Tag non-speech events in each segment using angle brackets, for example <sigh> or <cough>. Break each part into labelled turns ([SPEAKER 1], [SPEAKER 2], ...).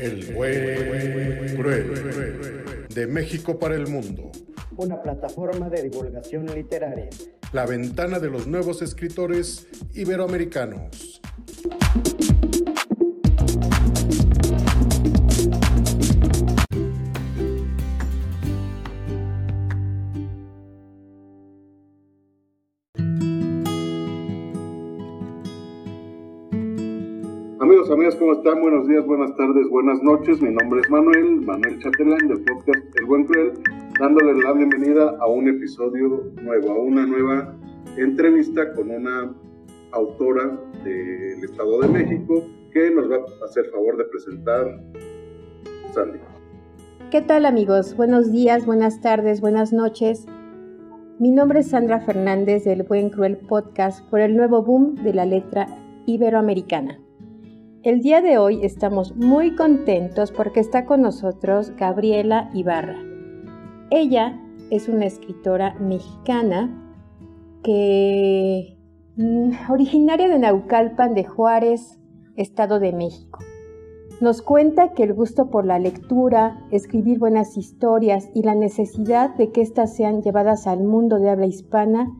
[SPEAKER 1] El buen cruel. De México para el mundo.
[SPEAKER 2] Una plataforma de divulgación literaria.
[SPEAKER 1] La ventana de los nuevos escritores iberoamericanos.
[SPEAKER 3] Amigos, ¿cómo están? Buenos días, buenas tardes, buenas noches. Mi nombre es Manuel, Manuel Chatelán del podcast El Buen Cruel, dándole la bienvenida a un episodio nuevo, a una nueva entrevista con una autora del Estado de México que nos va a hacer favor de presentar Sandy.
[SPEAKER 4] ¿Qué tal amigos? Buenos días, buenas tardes, buenas noches. Mi nombre es Sandra Fernández del Buen Cruel Podcast por el nuevo boom de la letra iberoamericana. El día de hoy estamos muy contentos porque está con nosotros Gabriela Ibarra. Ella es una escritora mexicana que mm, originaria de Naucalpan de Juárez, Estado de México. Nos cuenta que el gusto por la lectura, escribir buenas historias y la necesidad de que éstas sean llevadas al mundo de habla hispana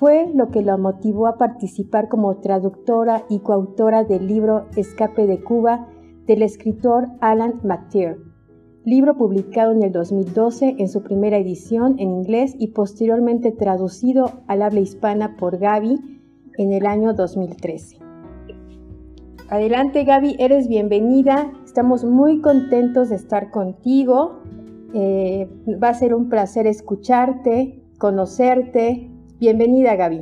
[SPEAKER 4] fue lo que la motivó a participar como traductora y coautora del libro Escape de Cuba del escritor Alan McTeer, libro publicado en el 2012 en su primera edición en inglés y posteriormente traducido al habla hispana por Gaby en el año 2013. Adelante Gaby, eres bienvenida, estamos muy contentos de estar contigo, eh, va a ser un placer escucharte, conocerte, Bienvenida, Gaby.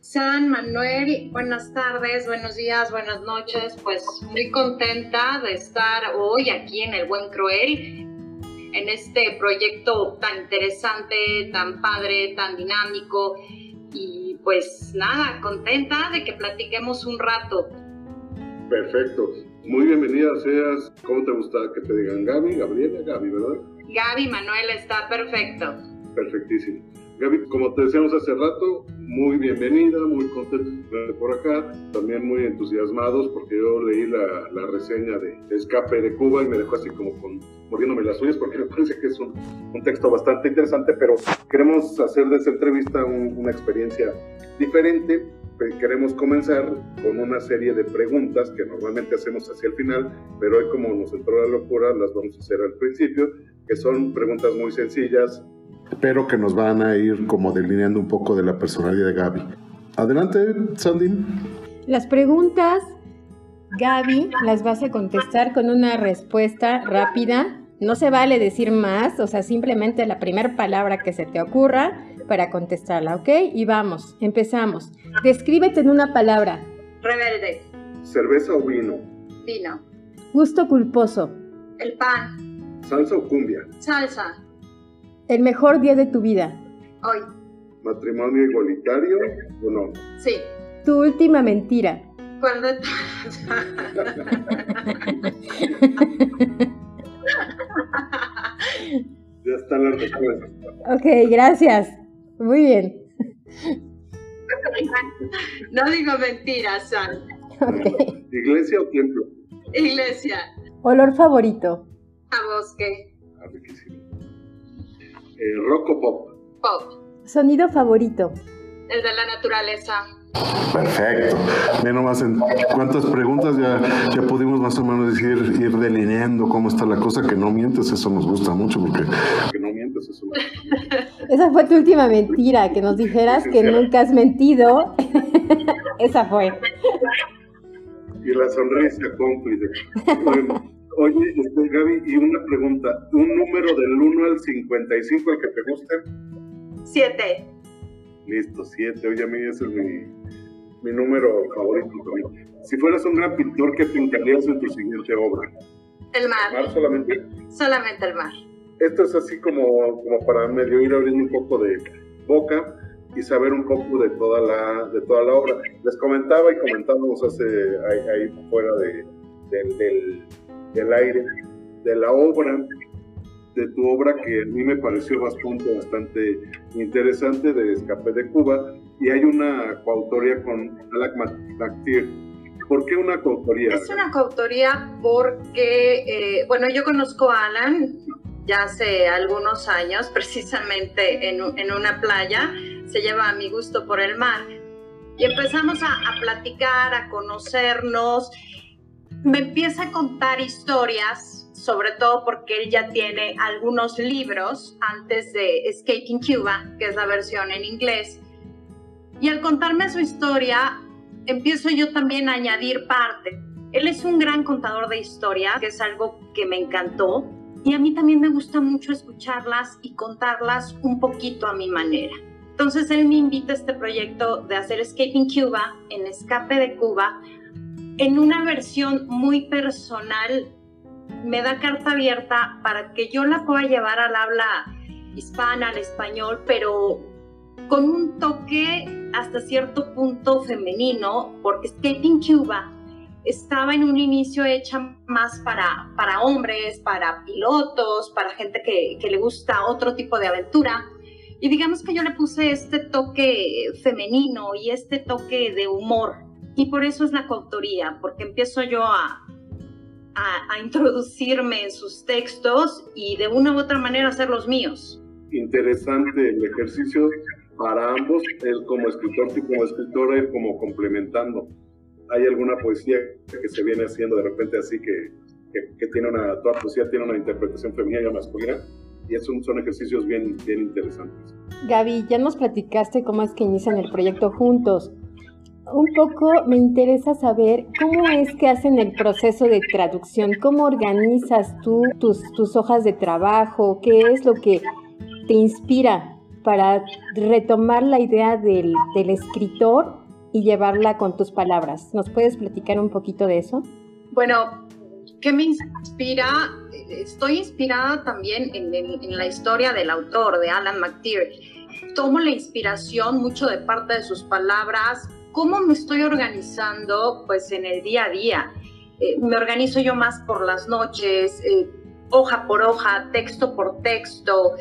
[SPEAKER 5] San Manuel, buenas tardes, buenos días, buenas noches. Pues muy contenta de estar hoy aquí en El Buen Cruel, en este proyecto tan interesante, tan padre, tan dinámico. Y pues nada, contenta de que platiquemos un rato.
[SPEAKER 3] Perfecto. Muy bienvenida seas. ¿Cómo te gusta que te digan Gaby, Gabriela, Gaby, verdad?
[SPEAKER 5] Gaby Manuel está perfecto.
[SPEAKER 3] Perfectísimo. Gaby, como te decíamos hace rato, muy bienvenida, muy contenta de por acá, también muy entusiasmados porque yo leí la, la, reseña de Escape de Cuba y me dejó así como con, mordiéndome las uñas porque <laughs> me parece que es un, un texto bastante interesante, pero queremos hacer de esta entrevista un, una experiencia diferente. Queremos comenzar con una serie de preguntas que normalmente hacemos hacia el final, pero hoy como nos entró la locura las vamos a hacer al principio, que son preguntas muy sencillas, pero que nos van a ir como delineando un poco de la personalidad de Gaby. Adelante, Sandy.
[SPEAKER 4] Las preguntas, Gaby, las vas a contestar con una respuesta rápida. No se vale decir más, o sea, simplemente la primera palabra que se te ocurra para contestarla, ¿ok? Y vamos, empezamos. Descríbete en una palabra.
[SPEAKER 5] Rebelde.
[SPEAKER 3] ¿Cerveza o vino?
[SPEAKER 5] Vino.
[SPEAKER 4] Gusto culposo.
[SPEAKER 5] El pan.
[SPEAKER 3] ¿Salsa o cumbia?
[SPEAKER 5] Salsa.
[SPEAKER 4] El mejor día de tu vida.
[SPEAKER 5] Hoy.
[SPEAKER 3] ¿Matrimonio igualitario o no?
[SPEAKER 5] Sí.
[SPEAKER 4] Tu última mentira.
[SPEAKER 5] Cuando... <laughs>
[SPEAKER 3] ya están las respuestas.
[SPEAKER 4] Ok, gracias. Muy bien.
[SPEAKER 5] No digo mentiras, San.
[SPEAKER 4] Okay.
[SPEAKER 3] ¿Iglesia o templo?
[SPEAKER 5] Iglesia.
[SPEAKER 4] ¿Olor favorito?
[SPEAKER 5] A bosque.
[SPEAKER 3] Ah, riquísimo. Eh, ¿Rock o pop?
[SPEAKER 5] Pop.
[SPEAKER 4] ¿Sonido favorito?
[SPEAKER 5] El de la naturaleza.
[SPEAKER 3] Perfecto. Ve nomás en cuántas preguntas ya, ya pudimos más o menos decir, ir delineando cómo está la cosa, que no mientes, eso nos gusta mucho, porque que no mientes, eso nos <laughs> gusta.
[SPEAKER 4] Esa fue tu última mentira, que nos dijeras que nunca has mentido. <laughs> Esa fue.
[SPEAKER 3] Y la sonrisa cómplice. Bueno, oye, este, Gaby, y una pregunta, ¿un número del 1 al 55 el que te guste?
[SPEAKER 5] Siete.
[SPEAKER 3] Listo, 7. Oye, a mí ese es mi, mi número favorito también. Si fueras un gran pintor, ¿qué pintarías en tu siguiente obra?
[SPEAKER 5] El mar.
[SPEAKER 3] ¿Mar solamente?
[SPEAKER 5] Solamente el mar.
[SPEAKER 3] Esto es así como, como para medio ir abriendo un poco de boca y saber un poco de toda la, de toda la obra. Les comentaba y comentábamos hace ahí, ahí fuera de, del, del, del aire de la obra de tu obra que a mí me pareció bastante, interesante de Escape de Cuba y hay una coautoría con Alec McTeer ¿Por qué una coautoría?
[SPEAKER 5] Es una coautoría porque, eh, bueno, yo conozco a Alan ya hace algunos años, precisamente en, una playa, se lleva a mi gusto por el mar. Y empezamos a platicar, a conocernos. Me empieza a contar historias, sobre todo porque él ya tiene algunos libros antes de Escaping Cuba, que es la versión en inglés. Y al contarme su historia, empiezo yo también a añadir parte. Él es un gran contador de historias, que es algo que me encantó. Y a mí también me gusta mucho escucharlas y contarlas un poquito a mi manera. Entonces él me invita a este proyecto de hacer Escaping Cuba, en Escape de Cuba, en una versión muy personal. Me da carta abierta para que yo la pueda llevar al habla hispana, al español, pero con un toque hasta cierto punto femenino, porque Escaping Cuba estaba en un inicio hecha más para, para hombres, para pilotos, para gente que, que le gusta otro tipo de aventura y digamos que yo le puse este toque femenino y este toque de humor. Y por eso es la coautoría, porque empiezo yo a, a, introducirme en sus textos y de una u otra manera hacer los míos.
[SPEAKER 3] Interesante el ejercicio para ambos, él como escritor y como escritora, él como complementando. ¿Hay alguna poesía que se viene haciendo de repente así que, que, que tiene una, toda poesía tiene una interpretación femenina y masculina? y esos son ejercicios bien, bien interesantes.
[SPEAKER 4] Gaby, ya nos platicaste cómo es que inician el proyecto juntos. Un poco me interesa saber cómo es que hacen el proceso de traducción, cómo organizas tú tus, hojas de trabajo, qué es lo que te inspira para retomar la idea del, escritor y llevarla con tus palabras. ¿Nos puedes platicar un poquito de eso?
[SPEAKER 5] Bueno, ¿qué me inspira? estoy inspirada también en, la historia del autor, de Alan McTeer. Tomo la inspiración mucho de parte de sus palabras, cómo me estoy organizando pues en el día a día. Eh, me organizo yo más por las noches, eh, hoja por hoja, texto por texto,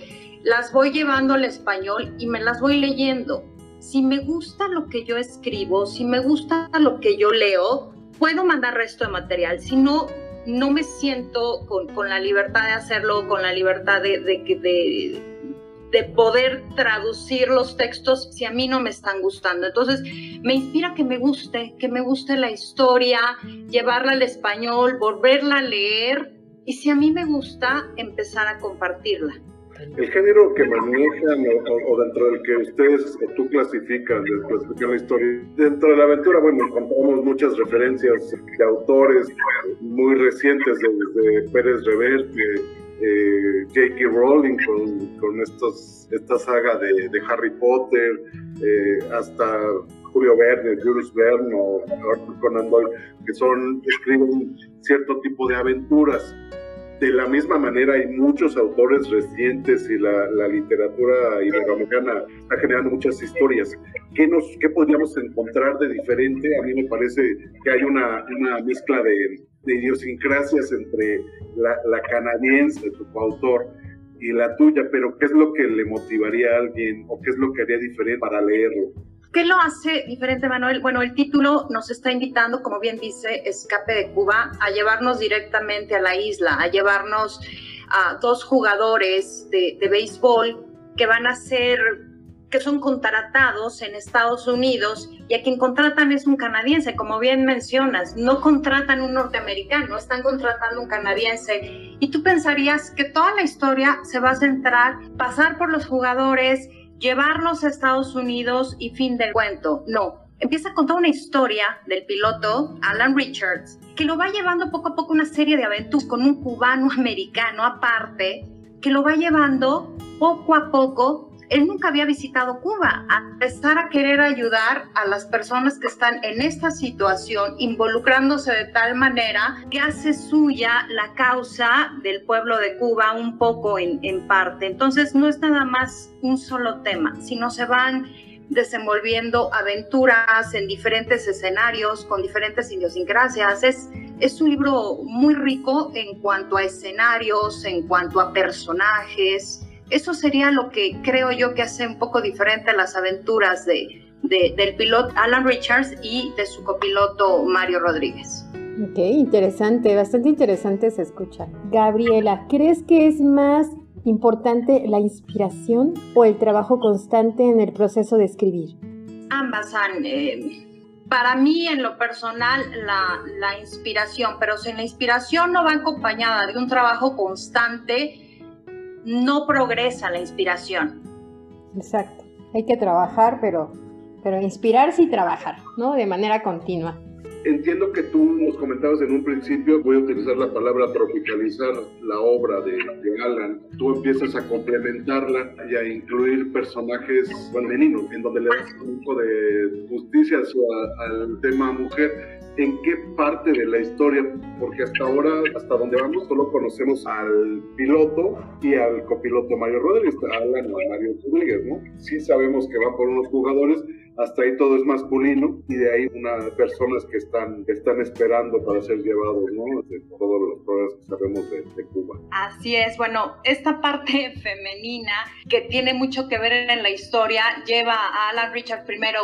[SPEAKER 5] las voy llevando al español y me las voy leyendo. Si me gusta lo que yo escribo, si me gusta lo que yo leo, puedo mandar resto de material. Si no, no me siento con, la libertad de hacerlo, con la libertad de, de, poder traducir los textos si a mí no me están gustando. Entonces, me inspira que me guste, que me guste la historia, llevarla al español, volverla a leer y si a mí me gusta, empezar a compartirla.
[SPEAKER 3] El género que manejan o, dentro del que ustedes o tú clasifican, de la historia, dentro de la aventura, bueno, encontramos muchas referencias de autores muy recientes, desde Pérez Reverte, eh, J.K. Rowling con, con estos, esta saga de, Harry Potter, eh, hasta Julio Verne, Jules Verne o Arthur Conan Doyle, que son, escriben cierto tipo de aventuras de la misma manera hay muchos autores recientes y la, literatura iberoamericana está generando muchas historias. ¿Qué, nos, ¿Qué podríamos encontrar de diferente? A mí me parece que hay una, una mezcla de, idiosincrasias entre la, la canadiense, tu coautor, y la tuya, pero ¿qué es lo que le motivaría a alguien o qué es lo que haría diferente para leerlo?
[SPEAKER 5] ¿Qué lo hace diferente, Manuel? Bueno, el título nos está invitando, como bien dice, Escape de Cuba, a llevarnos directamente a la isla, a llevarnos a dos jugadores de, béisbol que van a ser, que son contratados en Estados Unidos y a quien contratan es un canadiense, como bien mencionas, no contratan un norteamericano, están contratando un canadiense. Y tú pensarías que toda la historia se va a centrar, pasar por los jugadores, llevarlos a Estados Unidos y fin del cuento. No, empieza a contar una historia del piloto Alan Richards que lo va llevando poco a poco una serie de aventuras con un cubano americano aparte que lo va llevando poco a poco él nunca había visitado Cuba, a empezar a querer ayudar a las personas que están en esta situación, involucrándose de tal manera que hace suya la causa del pueblo de Cuba un poco en, en parte. Entonces no es nada más un solo tema, sino se van desenvolviendo aventuras en diferentes escenarios, con diferentes idiosincrasias. Es, es un libro muy rico en cuanto a escenarios, en cuanto a personajes, eso sería lo que creo yo que hace un poco diferente las aventuras de, del piloto Alan Richards y de su copiloto Mario Rodríguez.
[SPEAKER 4] Ok, interesante, bastante interesante se escucha. Gabriela, ¿crees que es más importante la inspiración o el trabajo constante en el proceso de escribir?
[SPEAKER 5] Ambas, han, eh, para mí en lo personal la, la, inspiración, pero si la inspiración no va acompañada de un trabajo constante, no progresa la inspiración.
[SPEAKER 4] Exacto, hay que trabajar, pero, pero inspirarse y trabajar, ¿no? De manera continua.
[SPEAKER 3] Entiendo que tú nos comentabas en un principio, voy a utilizar la palabra tropicalizar la obra de, Alan. Tú empiezas a complementarla y a incluir personajes femeninos, en donde le das un poco de justicia al tema mujer en qué parte de la historia, porque hasta ahora, hasta donde vamos, solo conocemos al piloto y al copiloto Mario Rodríguez, a Alan y a Mario Rodríguez, ¿no? Sí sabemos que van por unos jugadores, hasta ahí todo es masculino y de ahí unas personas que están, están esperando para ser llevados, ¿no? De todos los problemas que sabemos de, de, Cuba.
[SPEAKER 5] Así es, bueno, esta parte <laughs> femenina que tiene mucho que ver en la historia lleva a Alan Richard primero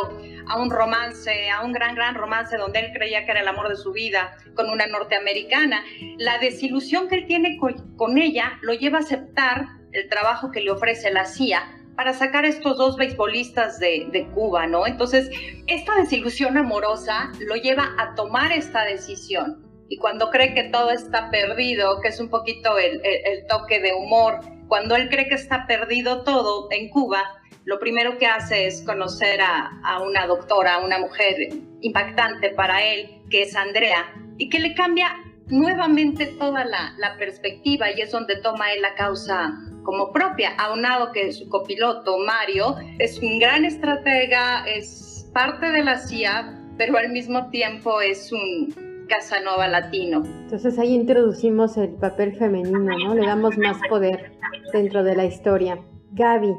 [SPEAKER 5] a un romance, a un gran, gran romance donde él creía que era el amor de su vida con una norteamericana. La desilusión que él tiene con, con ella lo lleva a aceptar el trabajo que le ofrece la CIA para sacar a estos dos beisbolistas de, Cuba, ¿no? Entonces, esta desilusión amorosa lo lleva a tomar esta decisión. Y cuando cree que todo está perdido, que es un poquito el, toque de humor, cuando él cree que está perdido todo en Cuba, lo primero que hace es conocer a, a, una doctora, una mujer impactante para él, que es Andrea, y que le cambia nuevamente toda la, la perspectiva y es donde toma él la causa como propia, aunado que su copiloto, Mario, es un gran estratega, es parte de la CIA, pero al mismo tiempo es un Casanova latino.
[SPEAKER 4] Entonces ahí introducimos el papel femenino, ¿no? Le damos más poder dentro de la historia. Gaby,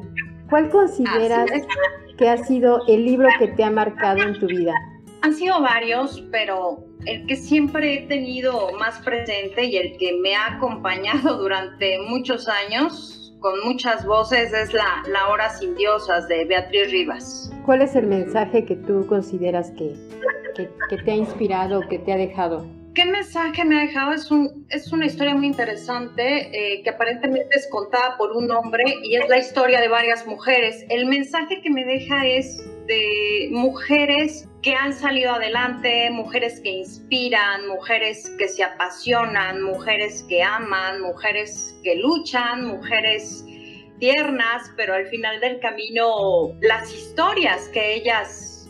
[SPEAKER 4] ¿cuál consideras que ha sido el libro que te ha marcado en tu vida?
[SPEAKER 5] Han sido varios, pero el que siempre he tenido más presente y el que me ha acompañado durante muchos años con muchas voces es la, la Hora sin Diosas de Beatriz Rivas.
[SPEAKER 4] ¿Cuál es el mensaje que tú consideras que, que, que te ha inspirado, que te ha dejado?
[SPEAKER 5] ¿Qué mensaje me ha dejado? Es, un, es una historia muy interesante eh, que aparentemente es contada por un hombre y es la historia de varias mujeres. El mensaje que me deja es de mujeres que han salido adelante, mujeres que inspiran, mujeres que se apasionan, mujeres que aman, mujeres que luchan, mujeres tiernas, pero al final del camino las historias que ellas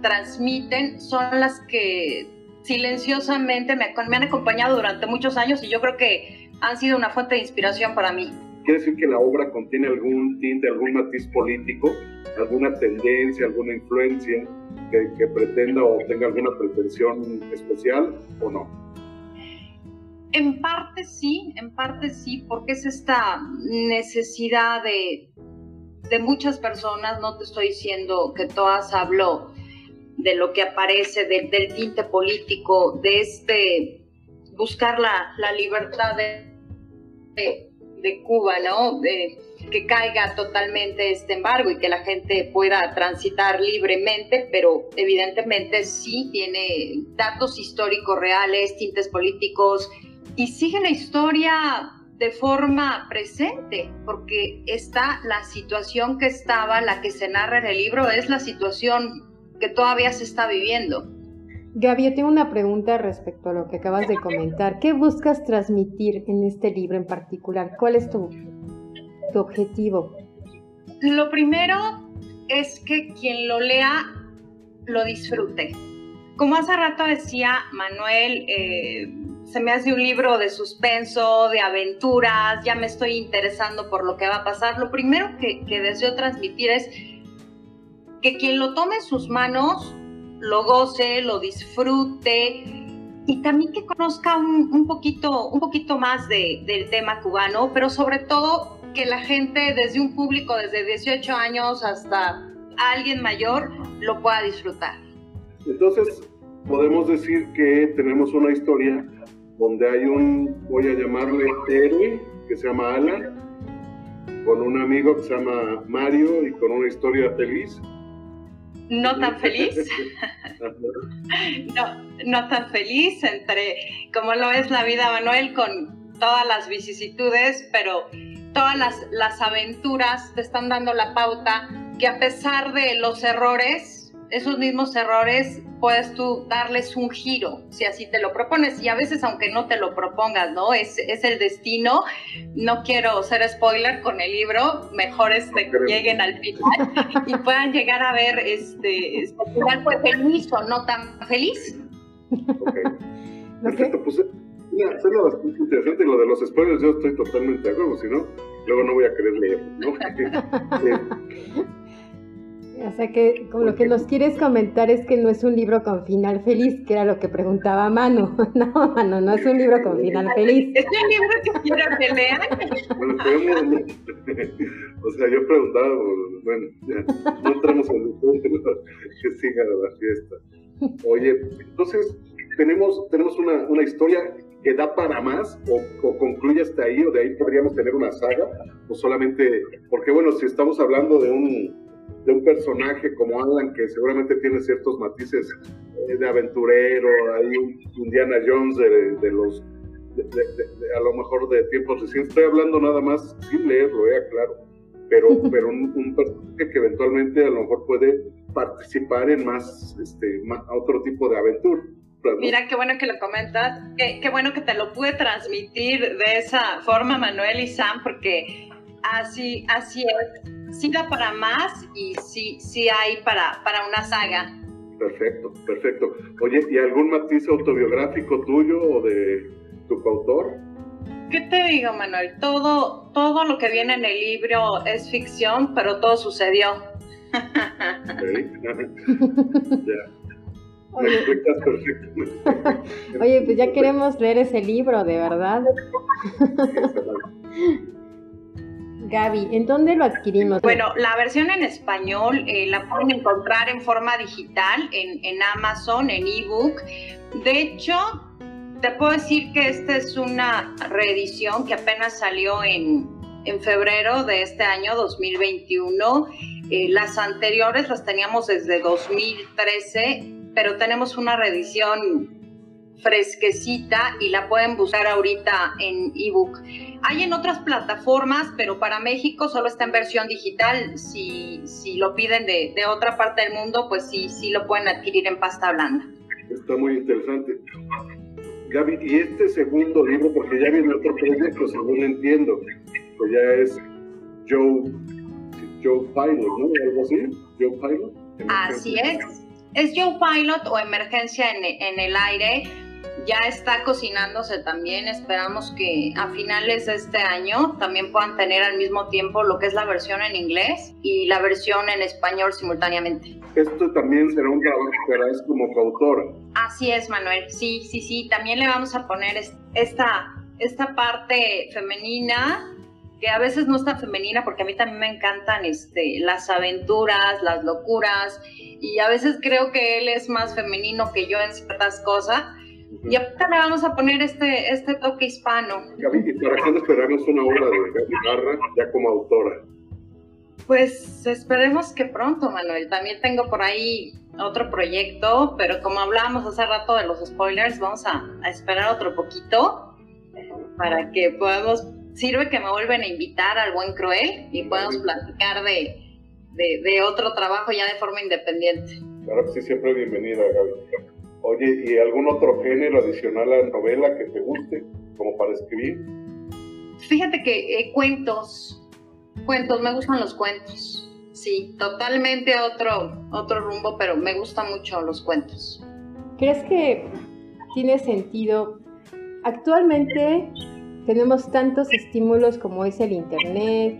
[SPEAKER 5] transmiten son las que silenciosamente me, me, han acompañado durante muchos años y yo creo que han sido una fuente de inspiración para mí.
[SPEAKER 3] ¿Quiere decir que la obra contiene algún tinte, algún matiz político, alguna tendencia, alguna influencia que, que pretenda o tenga alguna pretensión especial o no?
[SPEAKER 5] En parte sí, en parte sí, porque es esta necesidad de, de muchas personas, no te estoy diciendo que todas habló, de lo que aparece, de, del tinte político, de este buscar la, la libertad de, de, de, Cuba, ¿no? De, que caiga totalmente este embargo y que la gente pueda transitar libremente, pero evidentemente sí tiene datos históricos reales, tintes políticos y sigue la historia de forma presente, porque está la situación que estaba, la que se narra en el libro, es la situación que todavía se está viviendo.
[SPEAKER 4] Gaby, tengo una pregunta respecto a lo que acabas de comentar. ¿Qué buscas transmitir en este libro en particular? ¿Cuál es tu, tu objetivo?
[SPEAKER 5] Lo primero es que quien lo lea lo disfrute. Como hace rato decía Manuel, eh, se me hace un libro de suspenso, de aventuras, ya me estoy interesando por lo que va a pasar. Lo primero que, que deseo transmitir es que quien lo tome en sus manos lo goce, lo disfrute y también que conozca un, un poquito, un poquito más de, del tema cubano, pero sobre todo que la gente desde un público desde 18 años hasta alguien mayor lo pueda disfrutar.
[SPEAKER 3] Entonces, podemos decir que tenemos una historia donde hay un, voy a llamarle héroe, que se llama Alan, con un amigo que se llama Mario y con una historia feliz
[SPEAKER 5] no tan feliz, <laughs> no, no tan feliz entre como lo es la vida, Manuel, con todas las vicisitudes, pero todas las, las aventuras te están dando la pauta que a pesar de los errores, esos mismos errores puedes tú darles un giro, si así te lo propones. Y a veces, aunque no te lo propongas, ¿no? Es, es el destino. No quiero ser spoiler con el libro, mejor este, lleguen al final y puedan llegar a ver este, este final fue feliz o no tan feliz.
[SPEAKER 3] Ok. <laughs> Perfecto, pues suena bastante interesante lo de los spoilers, yo estoy totalmente de acuerdo, si no, luego no voy a querer leer, ¿no? <laughs>
[SPEAKER 4] O sea que como lo que nos quieres comentar es que no es un libro con final feliz, que era lo que preguntaba Manu. <laughs> No, Manu, no es un libro con final feliz.
[SPEAKER 5] Es un libro que quiero que lean.
[SPEAKER 3] Bueno, o sea, yo preguntaba, bueno, ya, no entramos en el <laughs> que siga la fiesta. Oye, entonces, tenemos, tenemos una, una historia que da para más o, o, concluye hasta ahí o de ahí podríamos tener una saga o solamente, porque bueno, si estamos hablando de un de un personaje como Alan, que seguramente tiene ciertos matices eh, de aventurero, hay un Indiana Jones de, los, a lo mejor de tiempos recientes. Estoy hablando nada más sin leerlo, eh, claro, pero, <laughs> pero un, personaje que eventualmente a lo mejor puede participar en más, este, otro tipo de aventura.
[SPEAKER 5] Mira, qué bueno que lo comentas, qué, qué bueno que te lo pude transmitir de esa forma, Manuel y Sam, porque así, así es sí da para más y sí, sí hay para, para una saga.
[SPEAKER 3] Perfecto, perfecto. Oye, ¿y algún matiz autobiográfico tuyo o de tu coautor?
[SPEAKER 5] ¿Qué te digo, Manuel? Todo, todo lo que viene en el libro es ficción, pero todo sucedió. <laughs>
[SPEAKER 4] Oye. <laughs> Oye, pues ya queremos leer ese libro, de verdad. Gaby, ¿en dónde lo adquirimos?
[SPEAKER 5] Bueno, la versión en español eh, la pueden encontrar en forma digital en, Amazon, en ebook. De hecho, te puedo decir que esta es una reedición que apenas salió en, en febrero de este año 2021. Eh, las anteriores las teníamos desde 2013, pero tenemos una reedición fresquecita y la pueden buscar ahorita en ebook. Hay en otras plataformas, pero para México solo está en versión digital. Si, si lo piden de, de otra parte del mundo, pues sí, sí lo pueden adquirir en pasta blanda.
[SPEAKER 3] Está muy interesante. Gaby, y este segundo libro, porque ya viene otro proyecto, según entiendo, pues ya es Joe, Joe Pilot, ¿no? Algo así, Joe Pilot.
[SPEAKER 5] Así es. Es Joe Pilot o Emergencia en, en el Aire ya está cocinándose también. Esperamos que a finales de este año también puedan tener al mismo tiempo lo que es la versión en inglés y la versión en español simultáneamente.
[SPEAKER 3] Esto también será un trabajo que harás como coautora.
[SPEAKER 5] Así es, Manuel. Sí, sí, sí. También le vamos a poner esta, esta parte femenina que a veces no está femenina porque a mí también me encantan este, las aventuras, las locuras y a veces creo que él es más femenino que yo en ciertas cosas y ahorita le vamos a poner este, este toque hispano.
[SPEAKER 3] Gaby, ¿y para cuándo esperamos una obra de Gaby ya como autora?
[SPEAKER 5] Pues esperemos que pronto, Manuel. También tengo por ahí otro proyecto, pero como hablábamos hace rato de los spoilers, vamos a, a esperar otro poquito para que podamos, sirve que me vuelven a invitar al Buen Cruel y podamos platicar de, de, de otro trabajo ya de forma independiente.
[SPEAKER 3] Claro que sí, siempre bienvenida, Gaby. Oye, ¿y algún otro género adicional a la novela que te guste, como para escribir?
[SPEAKER 5] Fíjate que eh, cuentos, cuentos, me gustan los cuentos. Sí, totalmente otro, otro rumbo, pero me gustan mucho los cuentos.
[SPEAKER 4] ¿Crees que tiene sentido? Actualmente tenemos tantos estímulos como es el Internet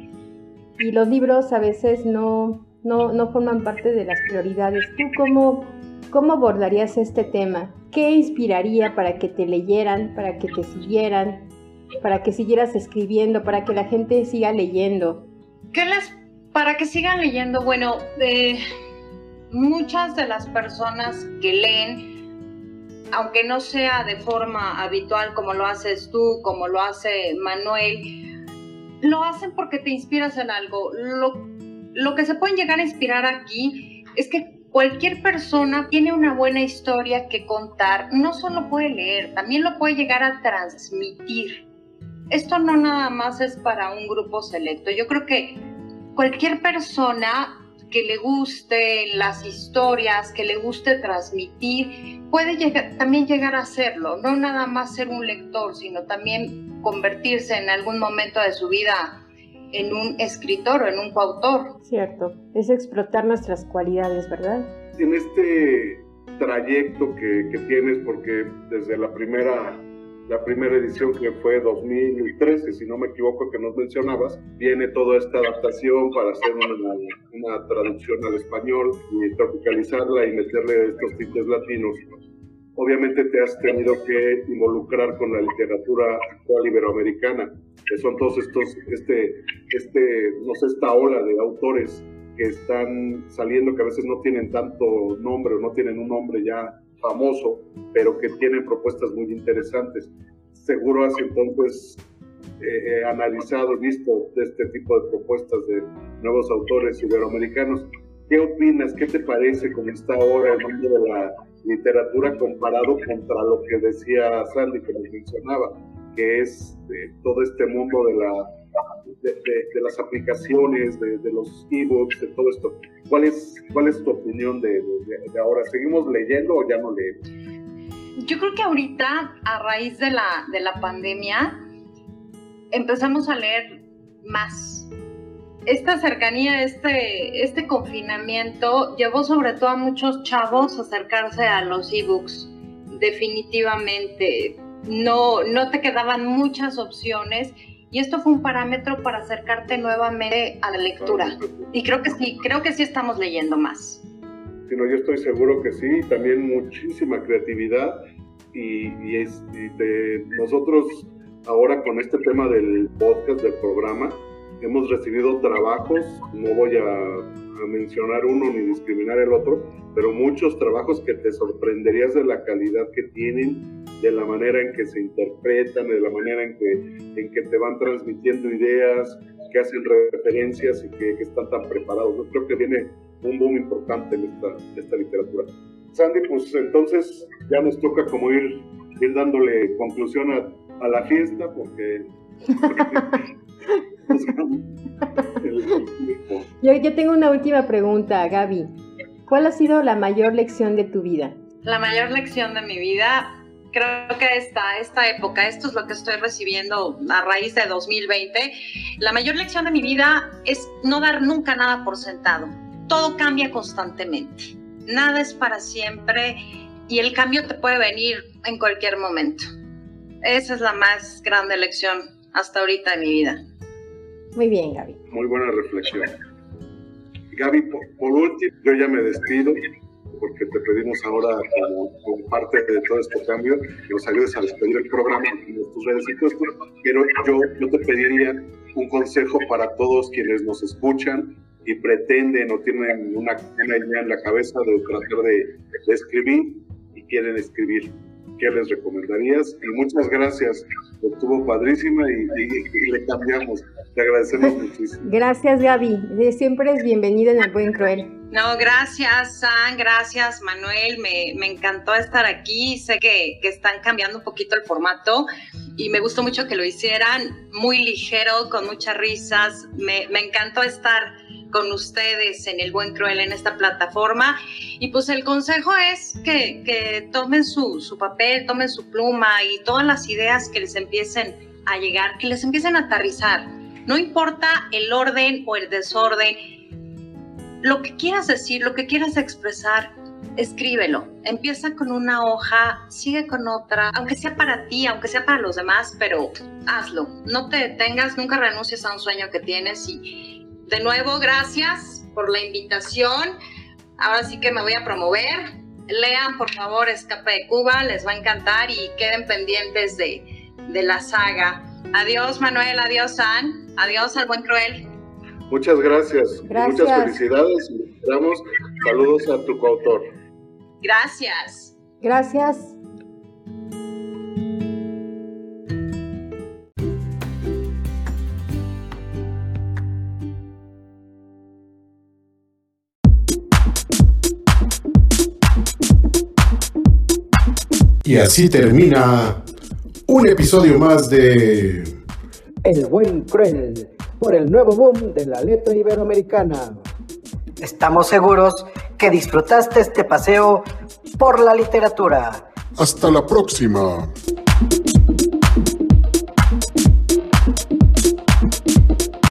[SPEAKER 4] y los libros a veces no, no, no forman parte de las prioridades. ¿Tú cómo ¿Cómo abordarías este tema? ¿Qué inspiraría para que te leyeran, para que te siguieran, para que siguieras escribiendo, para que la gente siga leyendo?
[SPEAKER 5] ¿Qué les, para que sigan leyendo? Bueno, eh, muchas de las personas que leen, aunque no sea de forma habitual como lo haces tú, como lo hace Manuel, lo hacen porque te inspiras en algo. Lo, lo que se pueden llegar a inspirar aquí es que cualquier persona tiene una buena historia que contar, no solo puede leer, también lo puede llegar a transmitir. Esto no nada más es para un grupo selecto. Yo creo que cualquier persona que le guste las historias, que le guste transmitir, puede llegar, también llegar a hacerlo, no nada más ser un lector, sino también convertirse en algún momento de su vida en un escritor o en un coautor.
[SPEAKER 4] Cierto, es explotar nuestras cualidades, ¿verdad?
[SPEAKER 3] En este trayecto que, que tienes, porque desde la primera la primera edición que fue 2013, si no me equivoco, que nos mencionabas, viene toda esta adaptación para hacer una, una traducción al español y tropicalizarla y meterle estos tintes latinos. Obviamente te has tenido que involucrar con la literatura actual iberoamericana, que son todos estos, este, este, no sé, esta ola de autores que están saliendo, que a veces no tienen tanto nombre o no tienen un nombre ya famoso, pero que tiene propuestas muy interesantes. Seguro has entonces eh, analizado y visto este tipo de propuestas de nuevos autores iberoamericanos. ¿Qué opinas? ¿Qué te parece cómo está ahora el mundo de la literatura comparado contra lo que decía Sandy, que nos mencionaba, que es eh, todo este mundo de la de, las aplicaciones, de, los ebooks, de todo esto. ¿Cuál es, cuál es tu opinión de, ahora? ¿Seguimos leyendo o ya no leemos?
[SPEAKER 5] Yo creo que ahorita, a raíz de la, de la pandemia, empezamos a leer más. Esta cercanía, este, este confinamiento, llevó sobre todo a muchos chavos a acercarse a los ebooks. Definitivamente, no, no te quedaban muchas opciones y esto fue un parámetro para acercarte nuevamente a la lectura. Y creo que sí, creo que sí estamos leyendo más.
[SPEAKER 3] Sí, yo estoy seguro que sí, también muchísima creatividad y, nosotros ahora con este tema del podcast, del programa, hemos recibido trabajos, no voy a, a, mencionar uno ni discriminar el otro, pero muchos trabajos que te sorprenderías de la calidad que tienen de la manera en que se interpretan, de la manera en que, en que te van transmitiendo ideas, que hacen referencias y que, están tan preparados. Yo creo que viene un boom importante en esta, esta literatura. Sandy, pues entonces ya nos toca como ir, ir dándole conclusión a, a la fiesta porque... <laughs> <laughs>
[SPEAKER 4] yo, yo tengo una última pregunta, Gaby. ¿Cuál ha sido la mayor lección de tu vida?
[SPEAKER 5] La mayor lección de mi vida creo que esta, esta época, esto es lo que estoy recibiendo a raíz de 2020, la mayor lección de mi vida es no dar nunca nada por sentado. Todo cambia constantemente. Nada es para siempre y el cambio te puede venir en cualquier momento. Esa es la más grande lección hasta ahorita de mi vida.
[SPEAKER 4] Muy bien, Gaby.
[SPEAKER 3] Muy buena reflexión. Gaby, por, último, yo ya me despido porque te pedimos ahora, como, parte de todo este cambio, que nos ayudes a despedir el programa en tus redes y todo. Pero yo, yo te pediría un consejo para todos quienes nos escuchan y pretenden o tienen una, idea en la cabeza de tratar de escribir y quieren escribir. ¿Qué les recomendarías? Y muchas gracias, estuvo padrísima y, y, le cambiamos. Te agradecemos <laughs> muchísimo.
[SPEAKER 4] Gracias, Gaby. Siempre es bienvenida en el Buen Cruel.
[SPEAKER 5] No, gracias, San, gracias, Manuel. Me, me encantó estar aquí. Sé que, que, están cambiando un poquito el formato y me gustó mucho que lo hicieran muy ligero, con muchas risas. Me, me encantó estar con ustedes en el Buen Cruel en esta plataforma. Y pues el consejo es que, que tomen su, su papel, tomen su pluma y todas las ideas que les empiecen a llegar, que les empiecen a aterrizar. No importa el orden o el desorden lo que quieras decir, lo que quieras expresar, escríbelo. Empieza con una hoja, sigue con otra, aunque sea para ti, aunque sea para los demás, pero hazlo. No te detengas, nunca renuncies a un sueño que tienes. Y de nuevo, gracias por la invitación. Ahora sí que me voy a promover. Lean, por favor, Escape de Cuba, les va a encantar y queden pendientes de, de la saga. Adiós, Manuel, adiós, San, adiós al buen cruel.
[SPEAKER 3] Muchas gracias. Muchas felicidades y damos saludos a tu coautor.
[SPEAKER 5] Gracias.
[SPEAKER 4] Gracias.
[SPEAKER 1] Y así termina un episodio más de
[SPEAKER 2] El buen cruel por el nuevo boom de la letra iberoamericana.
[SPEAKER 6] Estamos seguros que disfrutaste este paseo por la literatura.
[SPEAKER 1] Hasta la próxima.